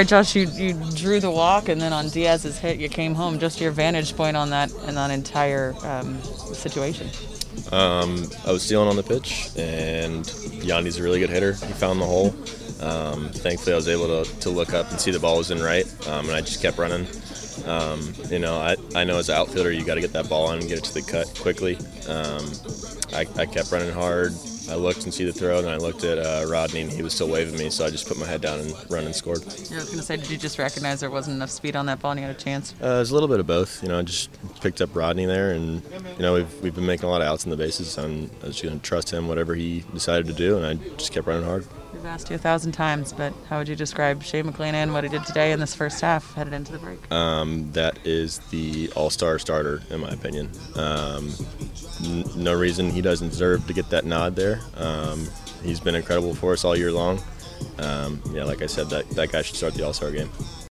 right, Josh, you, you drew the walk, and then on Diaz's hit, you came home. Just your vantage point on that and that entire um, situation. Um, I was stealing on the pitch, and Yandy's a really good hitter. He found the hole. Um, thankfully, I was able to, to look up and see the ball was in right, um, and I just kept running. Um, you know, I, I know as an outfielder, you got to get that ball on and get it to the cut quickly. Um, I, I kept running hard. I looked and see the throw, and I looked at uh, Rodney, and he was still waving me, so I just put my head down and run and scored. Yeah, I was going to say, did you just recognize there wasn't enough speed on that ball and you had a chance? Uh, it was a little bit of both. You know, I just picked up Rodney there, and you know we've, we've been making a lot of outs in the bases. And I was just going to trust him, whatever he decided to do, and I just kept running hard. We've asked you a thousand times, but how would you describe Shane McClanahan what he did today in this first half, headed into the break? Um, that is the all-star starter, in my opinion. Um, n- no reason he doesn't deserve to get that nod there. Um, he's been incredible for us all year long. Um, yeah, like I said, that, that guy should start the all-star game.